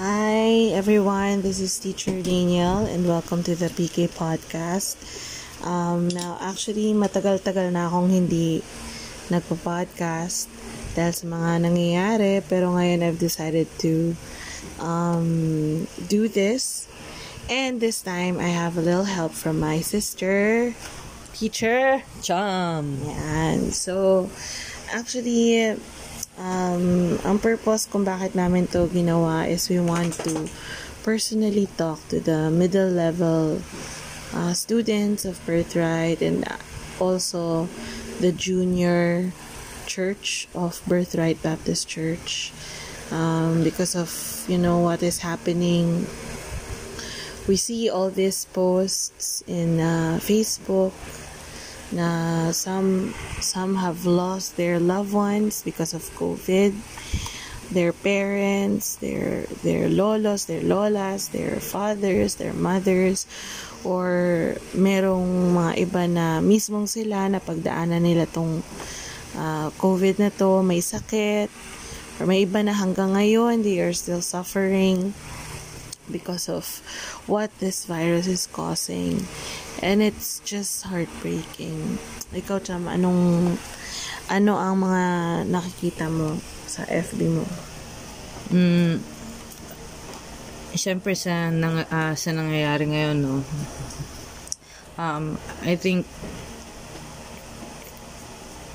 Hi everyone, this is Teacher Daniel and welcome to the PK Podcast. Um, now, actually, matagal-tagal na akong hindi nagpo-podcast dahil sa mga nangyayari pero ngayon I've decided to um, do this and this time I have a little help from my sister, teacher Cham. Yan. So, actually, um, ang purpose kung bakit namin to ginawa is we want to personally talk to the middle level uh, students of Birthright and also the junior church of Birthright Baptist Church um, because of you know what is happening. We see all these posts in uh, Facebook na some some have lost their loved ones because of COVID. Their parents their their lolos their lolas their fathers their mothers or merong mga iba na mismong sila na pagdaanan nila tong uh, COVID na to. May sakit or may iba na hanggang ngayon they are still suffering because of what this virus is causing And it's just heartbreaking. Ikaw, Cham, anong, ano ang mga nakikita mo sa FB mo? Mm, Siyempre sa, nang, uh, sa nangyayari ngayon, no, um, I think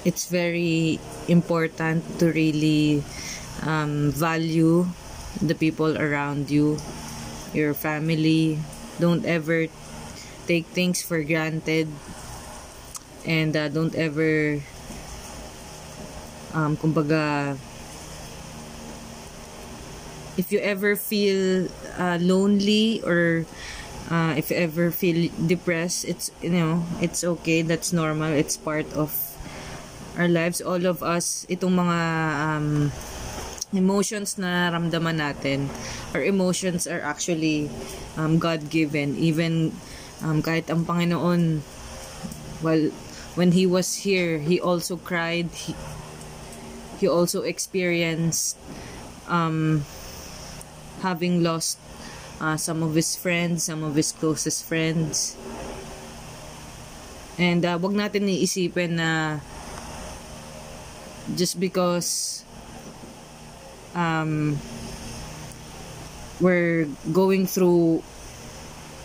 it's very important to really um, value the people around you, your family. Don't ever take things for granted. And uh, don't ever um kumbaga if you ever feel uh, lonely or uh, if you ever feel depressed it's you know it's okay. That's normal. It's part of our lives. All of us itong mga um, emotions na ramdaman natin. Our emotions are actually um, God given even um, kahit ang Panginoon well when he was here he also cried. He, he also experienced um, having lost uh, some of his friends some of his closest friends. And uh, wag natin iisipin na just because um, we're going through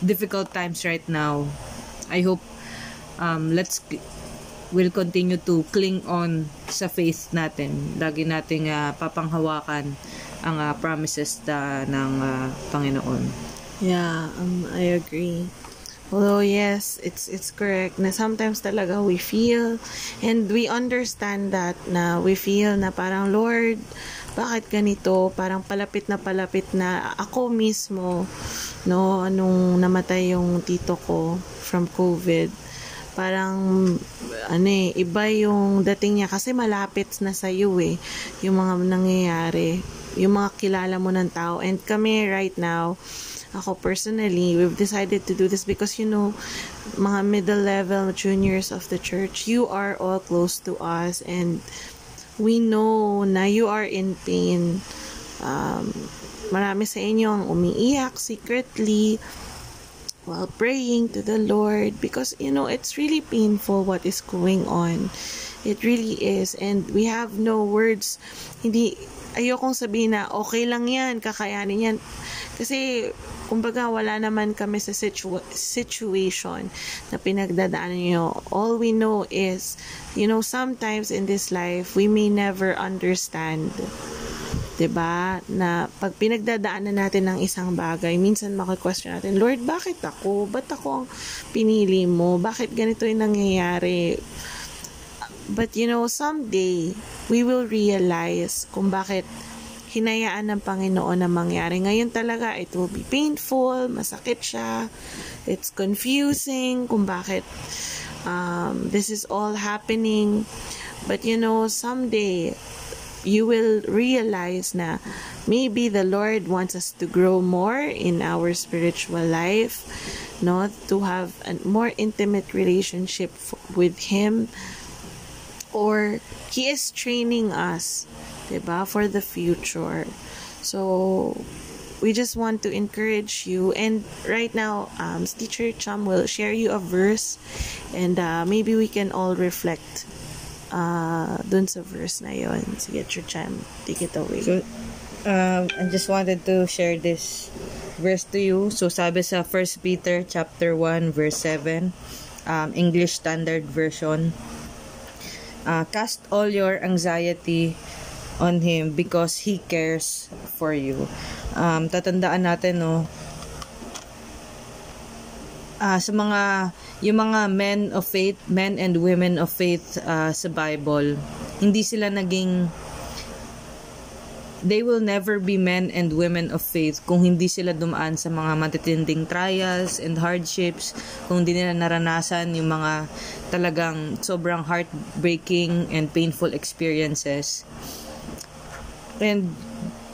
difficult times right now. I hope um, let's will continue to cling on sa faith natin. Lagi nating uh, papanghawakan ang uh, promises da, ng uh, Panginoon. Yeah, um, I agree. Although yes, it's it's correct na sometimes talaga we feel and we understand that na we feel na parang Lord, bakit ganito? Parang palapit na palapit na ako mismo no anong namatay yung tito ko from COVID. Parang ano eh iba yung dating niya kasi malapit na sa iyo eh yung mga nangyayari. Yung mga kilala mo ng tao. And kami right now ako personally we've decided to do this because you know mga middle level juniors of the church you are all close to us and we know na you are in pain um, Marami sa inyo ang umiiyak secretly while praying to the Lord because you know it's really painful what is going on. It really is and we have no words. Hindi ayokong sabihin na okay lang 'yan, kakayanin 'yan. Kasi kumbaga wala naman kami sa situ- situation na pinagdadaanan niyo. All we know is you know sometimes in this life we may never understand 'di ba? Na pag pinagdadaanan natin ng isang bagay, minsan maki-question natin, Lord, bakit ako? Ba't ako ang pinili mo? Bakit ganito 'yung nangyayari? But you know, someday we will realize kung bakit hinayaan ng Panginoon na mangyari. Ngayon talaga, it will be painful, masakit siya, it's confusing kung bakit um, this is all happening. But you know, someday, you will realize na maybe the Lord wants us to grow more in our spiritual life, no, to have a more intimate relationship with Him, or He is training us, diba, for the future. So, we just want to encourage you. And right now, um, Teacher Chum will share you a verse, and uh, maybe we can all reflect uh, dun sa verse na yon. Sige, Teacher Chum, take it away. So, um, I just wanted to share this verse to you. So, sabi sa 1 Peter chapter 1, verse 7, um, English Standard Version, uh, Cast all your anxiety on Him because He cares for you. Um, tatandaan natin, no, uh, sa mga yung mga men of faith, men and women of faith uh, sa Bible, hindi sila naging they will never be men and women of faith kung hindi sila dumaan sa mga matitinding trials and hardships, kung hindi nila naranasan yung mga talagang sobrang heartbreaking and painful experiences. And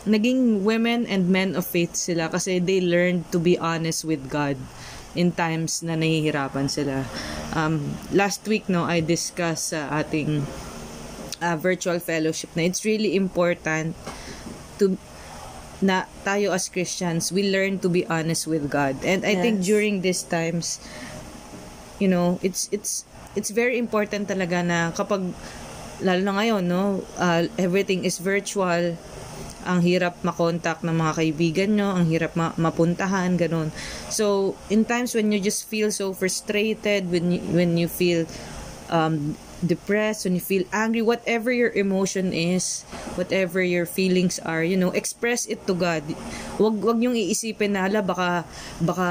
naging women and men of faith sila kasi they learned to be honest with God in times na nahihirapan sila. Um, last week, no, I discussed sa uh, ating uh, virtual fellowship na it's really important to na tayo as Christians, we learn to be honest with God. And I yes. think during these times, you know, it's it's it's very important talaga na kapag lalo na ngayon, no, uh, everything is virtual. Ang hirap makontak ng mga kaibigan nyo, ang hirap ma- mapuntahan, ganun. So, in times when you just feel so frustrated, when you, when you feel um, depressed, when you feel angry, whatever your emotion is, whatever your feelings are, you know, express it to God. Wag wag yung iisipin na hala baka baka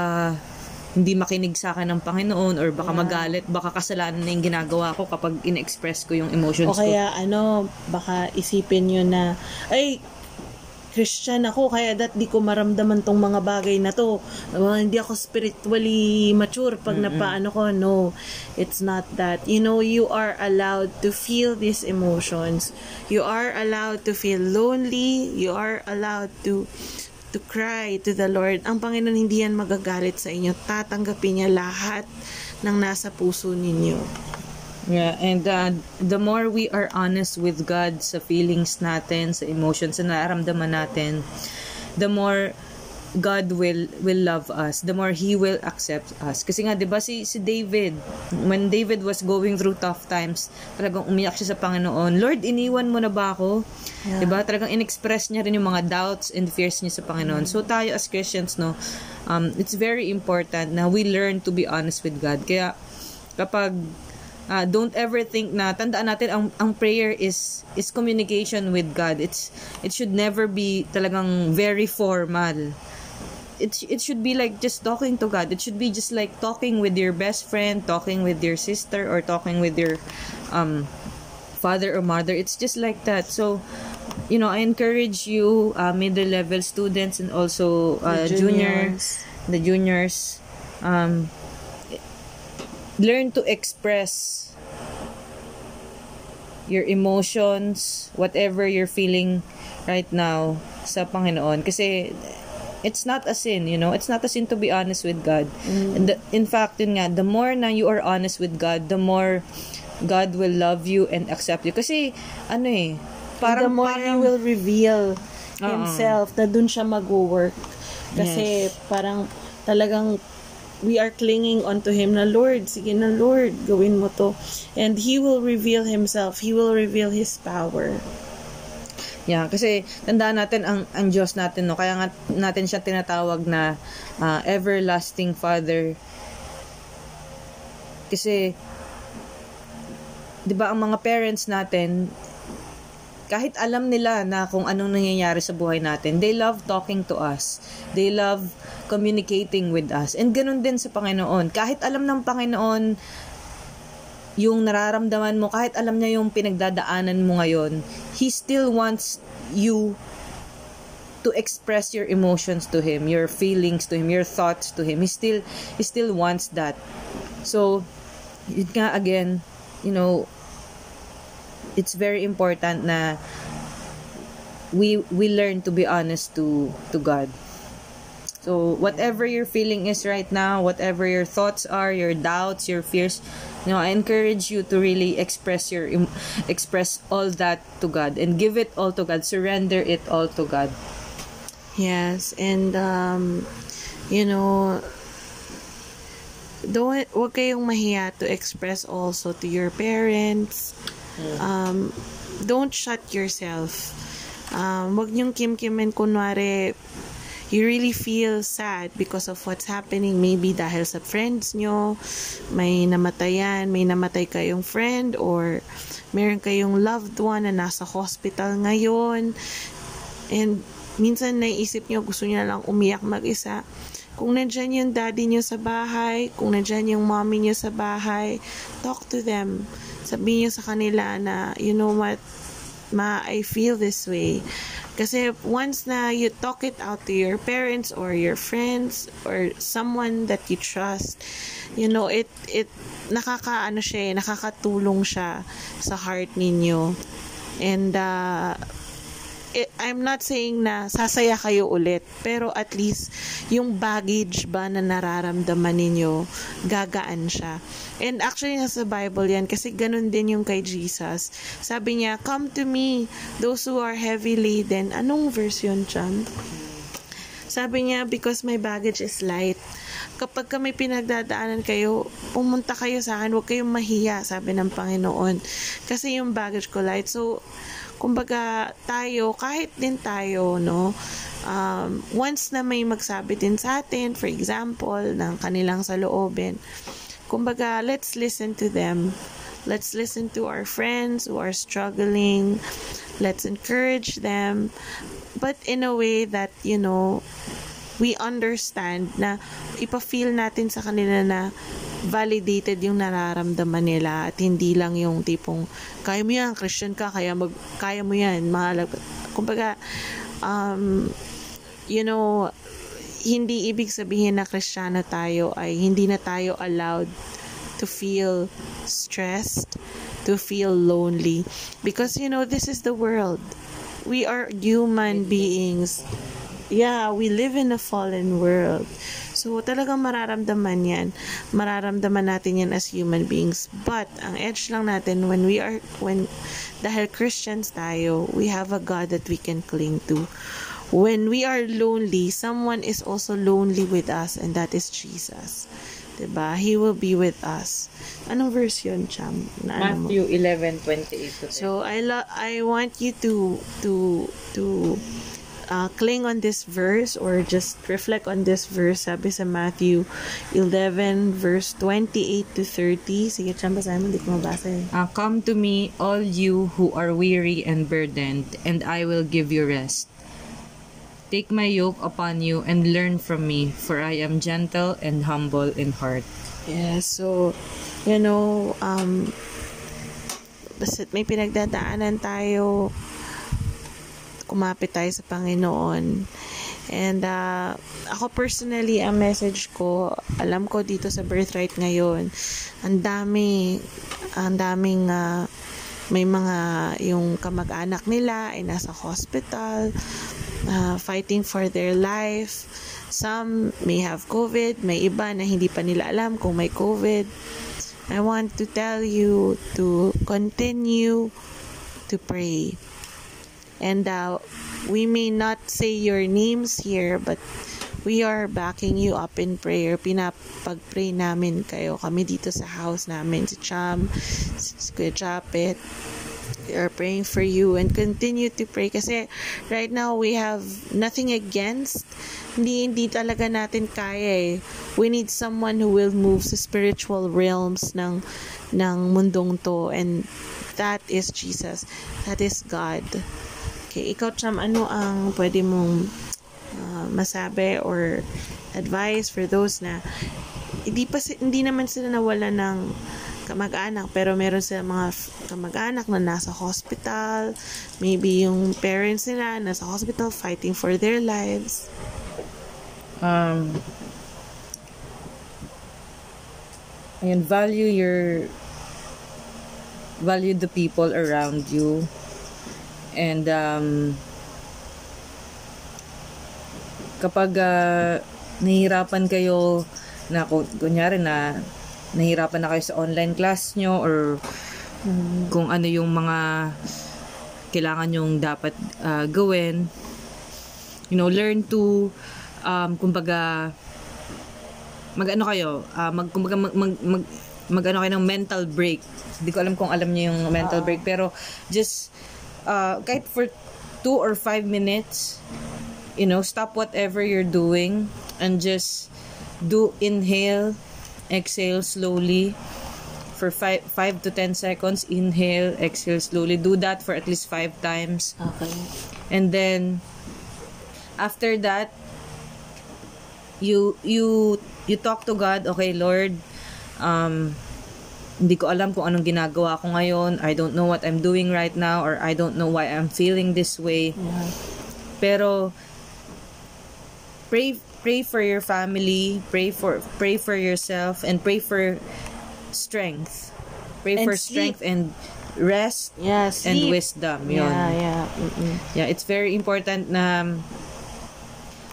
hindi makinig sa akin ng Panginoon or baka yeah. magalit, baka kasalanan na yung ginagawa ko kapag in-express ko yung emotions ko. O kaya ko. ano, baka isipin nyo na, ay, Christian ako, kaya that di ko maramdaman tong mga bagay na to. Uh, hindi ako spiritually mature pag mm-hmm. napaano ko. No, it's not that. You know, you are allowed to feel these emotions. You are allowed to feel lonely. You are allowed to to cry to the Lord. Ang Panginoon hindi yan magagalit sa inyo. Tatanggapin niya lahat ng nasa puso ninyo. Yeah, and uh, the more we are honest with God sa feelings natin, sa emotions, sa nararamdaman natin, the more God will will love us, the more He will accept us. Kasi nga, di ba si, si David, when David was going through tough times, talagang umiyak siya sa Panginoon, Lord, iniwan mo na ba ako? Yeah. Di ba? Talagang in-express niya rin yung mga doubts and fears niya sa Panginoon. So tayo as Christians, no, um, it's very important na we learn to be honest with God. Kaya kapag uh, don't ever think na tandaan natin ang ang prayer is is communication with God. It's it should never be talagang very formal. It it should be like just talking to God. It should be just like talking with your best friend, talking with your sister or talking with your um father or mother. It's just like that. So you know, I encourage you uh, middle level students and also uh, the juniors. junior the juniors um learn to express your emotions, whatever you're feeling right now sa Panginoon. Kasi it's not a sin, you know. It's not a sin to be honest with God. Mm. The, in fact, yun nga, the more na you are honest with God, the more God will love you and accept you. Kasi, ano eh, parang... And the more parang, He will reveal uh-uh. Himself na dun siya mag-work. Kasi yes. parang talagang we are clinging onto Him na Lord, sige na Lord, gawin mo to. And He will reveal Himself. He will reveal His power. Yeah, kasi tandaan natin ang ang Diyos natin no. Kaya nga natin siya tinatawag na uh, everlasting Father. Kasi 'di ba ang mga parents natin kahit alam nila na kung anong nangyayari sa buhay natin, they love talking to us. They love communicating with us. And ganun din sa Panginoon. Kahit alam ng Panginoon yung nararamdaman mo, kahit alam niya yung pinagdadaanan mo ngayon, He still wants you to express your emotions to Him, your feelings to Him, your thoughts to Him. He still, He still wants that. So, yun nga again, you know, it's very important na we we learn to be honest to to God. So whatever your feeling is right now, whatever your thoughts are, your doubts, your fears, you know, I encourage you to really express your express all that to God and give it all to God. Surrender it all to God. Yes, and um, you know, don't wag kayong mahiya to express also to your parents. Um, don't shut yourself. Um, wag niyong kim-kimin kunwari you really feel sad because of what's happening. Maybe dahil sa friends nyo, may namatayan, may namatay kayong friend, or meron kayong loved one na nasa hospital ngayon. And minsan naisip nyo, gusto nyo lang umiyak mag-isa. Kung nandyan yung daddy nyo sa bahay, kung nandyan yung mommy nyo sa bahay, talk to them. Sabihin nyo sa kanila na, you know what, ma, I feel this way. Kasi once na you talk it out to your parents or your friends or someone that you trust, you know, it, it, nakakaano siya eh, nakakatulong siya sa heart ninyo. And, uh, it, I'm not saying na sasaya kayo ulit, pero at least yung baggage ba na nararamdaman ninyo, gagaan siya. And actually, nasa Bible yan, kasi ganun din yung kay Jesus. Sabi niya, come to me, those who are heavy laden. Anong verse yun, Chan? Sabi niya, because my baggage is light. Kapag ka may pinagdadaanan kayo, pumunta kayo sa akin, huwag kayong mahiya, sabi ng Panginoon. Kasi yung baggage ko light. So, kumbaga tayo, kahit din tayo, no, um, once na may magsabi din sa atin, for example, ng kanilang saloobin, kumbaga, let's listen to them. Let's listen to our friends who are struggling. Let's encourage them. But in a way that, you know, we understand na ipa-feel natin sa kanila na validated yung nararamdaman nila at hindi lang yung tipong kaya mo yan, Christian ka, kaya, mag, kaya mo yan, mahalag. Kumbaga, um, you know, hindi ibig sabihin na Kristiyano tayo ay hindi na tayo allowed to feel stressed, to feel lonely. Because, you know, this is the world. We are human beings. Yeah, we live in a fallen world. So, talagang mararamdaman yan. Mararamdaman natin yan as human beings. But, ang edge lang natin, when we are, when, dahil Christians tayo, we have a God that we can cling to. When we are lonely, someone is also lonely with us, and that is Jesus. Diba? He will be with us. Anong verse yun, Cham? Na ano? Matthew 11:28 to 30. So I lo- I want you to to to uh, cling on this verse or just reflect on this verse. Sabi sa Matthew 11 verse 28 to 30. Sige, Cham, basahin mo. Hindi ko mabasa eh. Uh, come to me, all you who are weary and burdened, and I will give you rest. Take my yoke upon you and learn from me, for I am gentle and humble in heart. Yeah, so, you know, um, basta't may pinagdadaanan tayo, kumapit tayo sa Panginoon. And uh, ako personally, ang message ko, alam ko dito sa birthright ngayon, ang dami, ang daming uh, may mga yung kamag-anak nila ay nasa hospital, uh, fighting for their life. Some may have COVID, may iba na hindi pa nila alam kung may COVID. I want to tell you to continue to pray. And uh, we may not say your names here, but we are backing you up in prayer. Pinapag-pray namin kayo. Kami dito sa house namin, si Cham, si Kuya Japet. We are praying for you and continue to pray kasi right now we have nothing against hindi hindi talaga natin kaya eh. We need someone who will move sa spiritual realms ng ng mundong to and that is Jesus. That is God. Okay, ikaw Cham, ano ang pwede mong uh, masabi or advice for those na hindi pa hindi naman sila nawala ng kamag-anak pero meron sila mga kamag-anak na nasa hospital maybe yung parents nila nasa hospital fighting for their lives? Um, and value your value the people around you and um, kapag uh, nahihirapan kayo na ku- kunyari na nahihirapan na kayo sa online class nyo or kung ano yung mga kailangan yung dapat uh, gawin you know, learn to, um, kumbaga, mag-ano kayo, uh, mag, kumbaga, mag, mag, mag, mag ano kayo ng mental break. Hindi ko alam kung alam niyo yung mental break, pero just, uh, kahit for two or five minutes, you know, stop whatever you're doing and just do inhale, exhale slowly for five, five to ten seconds. Inhale, exhale slowly. Do that for at least five times. Okay. And then, after that, you, you, you talk to God, okay, Lord, um, hindi ko alam kung anong ginagawa ko ngayon. I don't know what I'm doing right now or I don't know why I'm feeling this way. Yeah. Pero pray pray for your family, pray for pray for yourself and pray for strength. Pray And for sleep. strength and rest Yeah, and wisdom. Yun. Yeah, yeah. Mm-mm. Yeah, it's very important na um,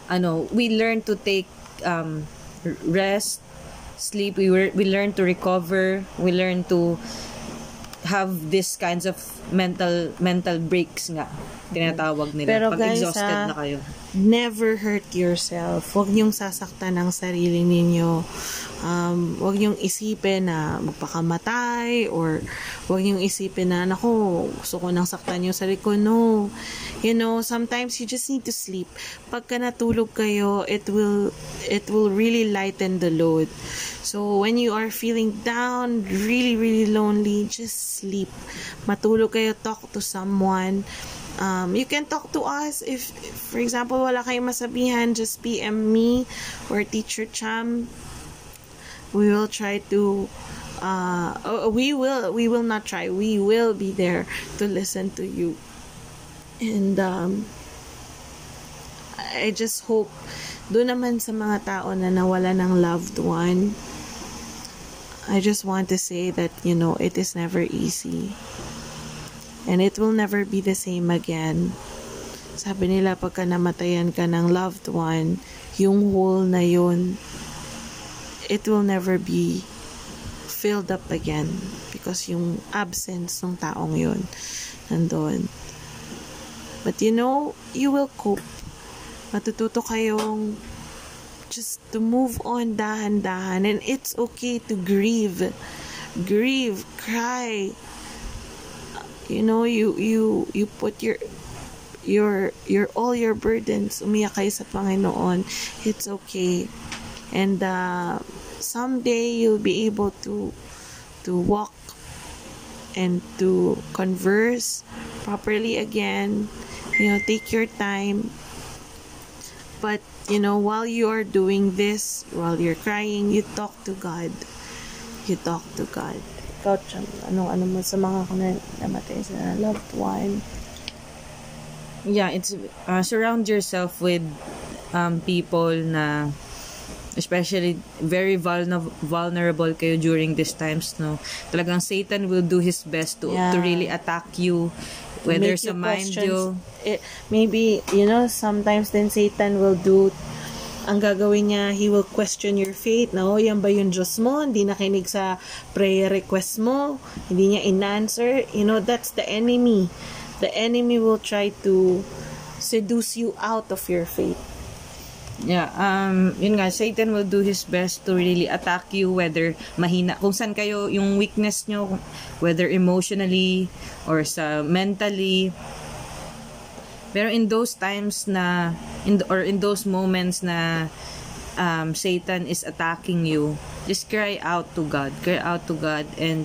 ano, we learn to take um, rest, sleep, we were, we learn to recover, we learn to have these kinds of mental mental breaks nga tinatawag nila Pero pag guys, exhausted ah, na kayo. Never hurt yourself. Huwag niyong sasaktan ang sarili ninyo. Um, huwag niyong isipin na magpakamatay or huwag niyong isipin na, naku, gusto ko nang saktan yung sarili ko. No. You know, sometimes you just need to sleep. Pagka natulog kayo, it will, it will really lighten the load. So, when you are feeling down, really, really lonely, just sleep. Matulog kayo, talk to someone. Um, you can talk to us if, if, for example, wala kayong masabihan, just PM me or Teacher Cham. We will try to, uh, oh, we will, we will not try, we will be there to listen to you. And, um, I just hope, doon naman sa mga tao na nawala ng loved one, I just want to say that, you know, it is never easy. And it will never be the same again. Sabi nila, pagka namatayan ka ng loved one, yung hole na yun, it will never be filled up again. Because yung absence ng taong yun, nandun. But you know, you will cope. Matututo kayong just to move on dahan-dahan. And it's okay to grieve. Grieve, cry, you know you you you put your your your all your burdens umiyak kayo sa Panginoon it's okay. And uh, someday you'll be able to to walk and to converse properly again. You know take your time. But you know while you are doing this while you're crying you talk to God. You talk to God Cham, anong ano mo sa mga namatay sa loved one? Yeah, it's uh, surround yourself with um, people na especially very vulner- vulnerable kayo during these times no talagang Satan will do his best to Yeah. to really attack you whether Make sa mind question- you Eh, maybe, you know, sometimes then Satan will do ang gagawin niya, he will question your faith na, oh, yan ba yung Diyos mo? Hindi nakinig sa prayer request mo? Hindi niya in-answer? You know, that's the enemy. The enemy will try to seduce you out of your faith. Yeah, um, yun nga, Satan will do his best to really attack you, whether mahina, kung saan kayo, yung weakness nyo, whether emotionally, or sa mentally. Pero in those times na, in, or in those moments na um, Satan is attacking you, just cry out to God. Cry out to God and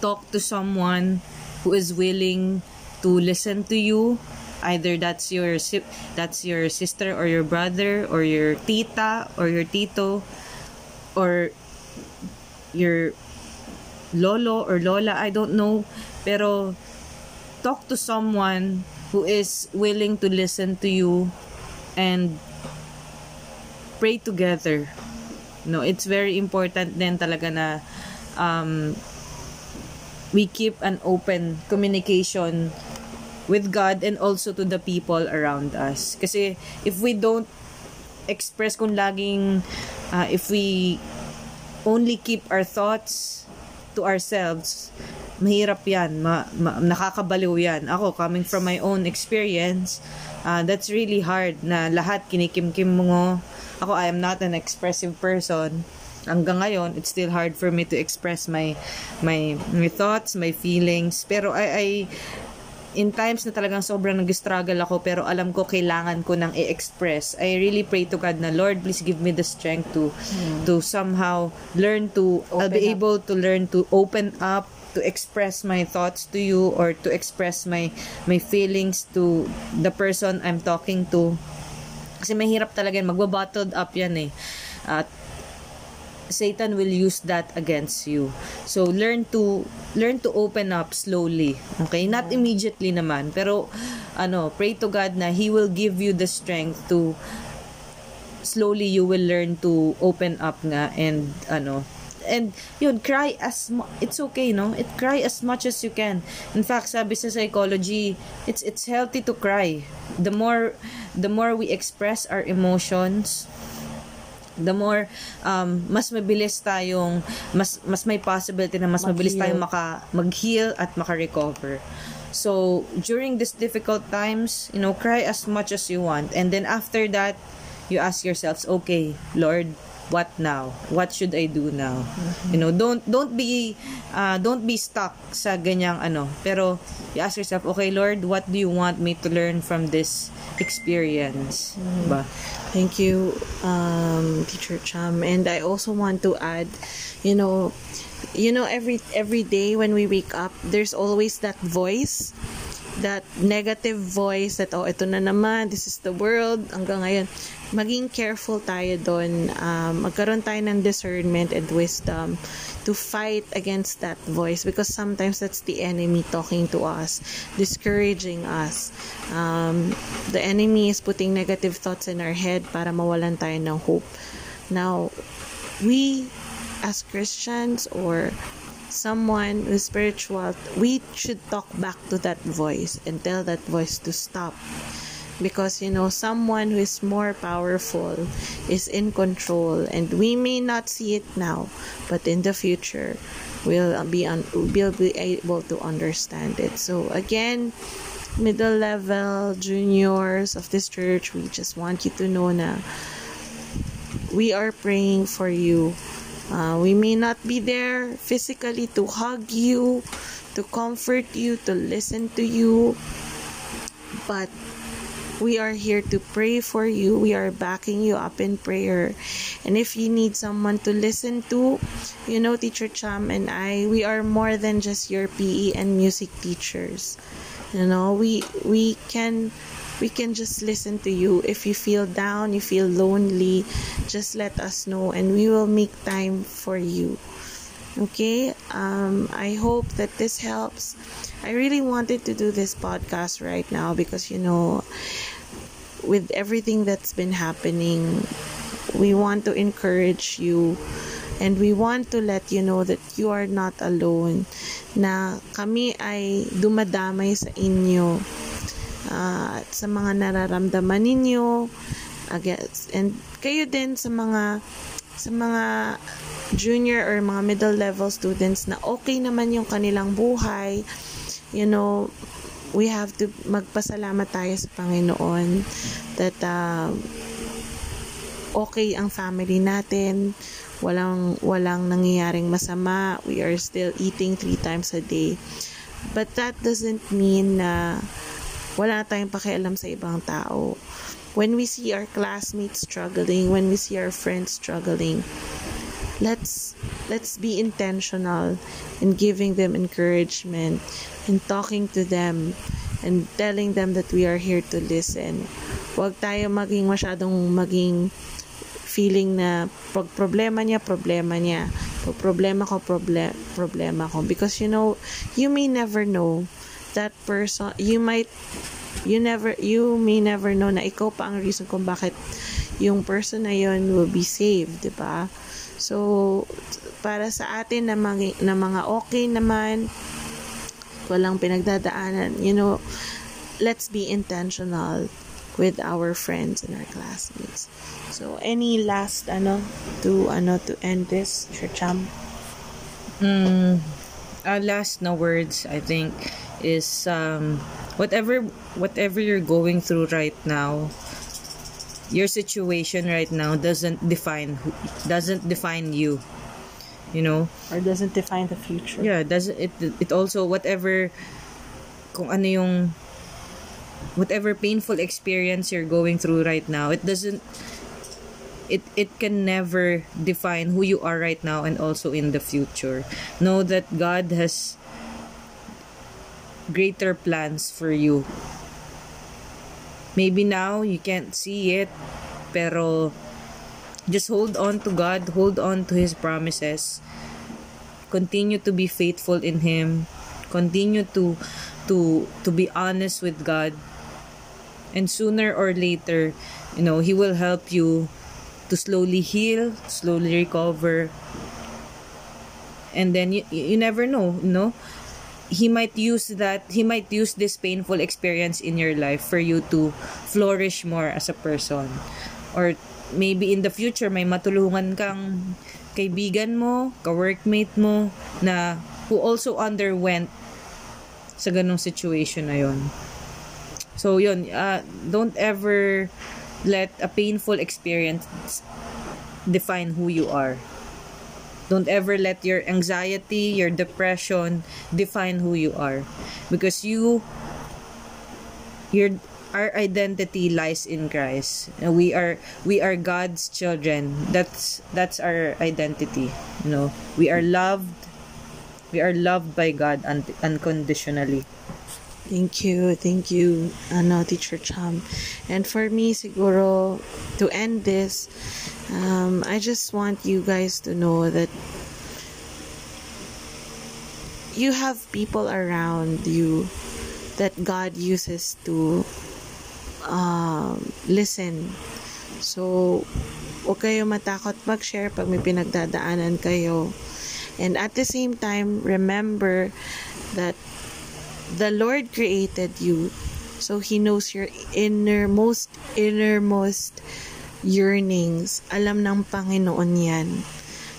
talk to someone who is willing to listen to you either that's your that's your sister or your brother or your tita or your tito or your lolo or lola I don't know pero talk to someone who is willing to listen to you and pray together no it's very important then talaga na um, we keep an open communication with God and also to the people around us. Kasi if we don't express kung laging, uh, if we only keep our thoughts to ourselves, mahirap yan. Ma, ma, nakakabaliw yan. Ako, coming from my own experience, uh, that's really hard na lahat kinikimkim mo. Ako, I am not an expressive person. Hanggang ngayon, it's still hard for me to express my my my thoughts, my feelings. Pero I, I in times na talagang sobrang nag-struggle ako pero alam ko kailangan ko nang i-express. I really pray to God na Lord, please give me the strength to hmm. to somehow learn to open I'll be up. able to learn to open up to express my thoughts to you or to express my my feelings to the person I'm talking to. Kasi mahirap talaga yan. Magba-bottled up yan eh. At Satan will use that against you. So learn to learn to open up slowly. Okay? Not immediately naman, pero ano, pray to God na he will give you the strength to slowly you will learn to open up nga and ano and yun cry as it's okay no it cry as much as you can in fact sabi sa psychology it's it's healthy to cry the more the more we express our emotions the more um, mas mabilis tayong mas mas may possibility na mas mag-heal. mabilis tayong maka mag-heal at maka-recover. So, during these difficult times, you know, cry as much as you want. And then after that, you ask yourselves, okay, Lord, what now? What should I do now? Mm-hmm. You know, don't don't be uh, don't be stuck sa ganyang ano. Pero you ask yourself, okay, Lord, what do you want me to learn from this experience? Mm-hmm. Ba? Thank you, um, Teacher Cham. And I also want to add, you know, you know, every every day when we wake up, there's always that voice, that negative voice that, oh, ito na naman, this is the world, hanggang ngayon. Maging careful tayo doon. Um, magkaroon tayo ng discernment and wisdom to fight against that voice because sometimes that's the enemy talking to us, discouraging us. Um, the enemy is putting negative thoughts in our head para mawalan tayo ng hope. Now, we as Christians or someone who's spiritual, we should talk back to that voice and tell that voice to stop. Because you know someone who is more powerful is in control and we may not see it now but in the future we'll be un- we'll be able to understand it. So again middle level juniors of this church we just want you to know now we are praying for you uh, we may not be there physically to hug you to comfort you to listen to you but we are here to pray for you. We are backing you up in prayer. And if you need someone to listen to, you know, Teacher Cham and I, we are more than just your PE and music teachers. You know, we we can we can just listen to you. If you feel down, you feel lonely, just let us know and we will make time for you. Okay? Um, I hope that this helps. I really wanted to do this podcast right now because, you know, with everything that's been happening, we want to encourage you and we want to let you know that you are not alone. Na kami ay dumadamay sa inyo uh, sa mga nararamdaman ninyo. And kayo din sa mga sa mga junior or mga middle level students na okay naman yung kanilang buhay. You know, we have to magpasalamat tayo sa Panginoon that uh, okay ang family natin. Walang walang nangyayaring masama. We are still eating three times a day. But that doesn't mean na wala tayong pakialam sa ibang tao. When we see our classmates struggling when we see our friends struggling let's let's be intentional in giving them encouragement and talking to them and telling them that we are here to listen. Huwag tayo maging masyadong maging feeling na pag problema niya, problema niya. Pag problema ko, problem, problema ko. Because you know, you may never know that person, you might, you never, you may never know na ikaw pa ang reason kung bakit yung person na yon will be saved, di ba? So, para sa atin na, mga, na mga okay naman, walang pinagdadaanan, you know, let's be intentional with our friends and our classmates. So, any last, ano, to, ano, to end this, Cham? Mm, uh, last no words I think is um, whatever whatever you're going through right now your situation right now doesn't define who, doesn't define you you know or doesn't define the future yeah doesn't it it also whatever kung ano yung whatever painful experience you're going through right now it doesn't it it can never define who you are right now and also in the future. Know that god has greater plans for you. Maybe now you can't see it pero just hold on to god hold on to his promises. Continue to be faithful in him. Continue to to to be honest with god and sooner or later you know he will help you to slowly heal slowly recover. And then you, you never know you know? He might use that he might use this painful experience in your life for you to flourish more as a person. Or maybe in the future may matulungan kang kaibigan mo ka-workmate mo na who also underwent sa ganong situation na yon so yun uh, don't ever let a painful experience define who you are Don't ever let your anxiety, your depression define who you are. Because you your our identity lies in Christ. We are we are God's children. That's that's our identity. You know, we are loved. We are loved by God un- unconditionally. Thank you, thank you, ano, Teacher Cham. And for me, siguro, to end this, um, I just want you guys to know that you have people around you that God uses to um, listen. So, huwag kayo matakot mag-share pag may pinagdadaanan kayo. And at the same time, remember that the Lord created you. So, He knows your innermost, innermost yearnings. Alam ng Panginoon yan.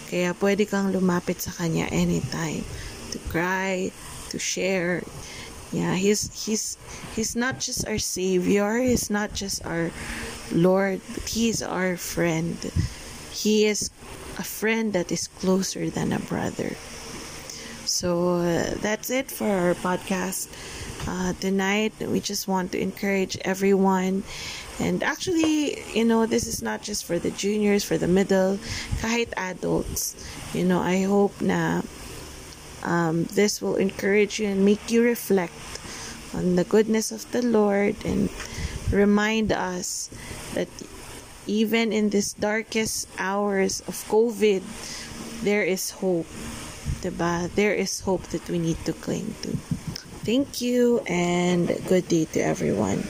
Kaya pwede kang lumapit sa Kanya anytime. To cry, to share. Yeah, He's, He's, He's not just our Savior. He's not just our Lord. But He is our friend. He is a friend that is closer than a brother. So uh, that's it for our podcast uh, tonight. We just want to encourage everyone. And actually, you know, this is not just for the juniors, for the middle, kahit adults. You know, I hope na um, this will encourage you and make you reflect on the goodness of the Lord and remind us that even in this darkest hours of COVID, there is hope. Diba? There is hope that we need to cling to. Thank you and good day to everyone.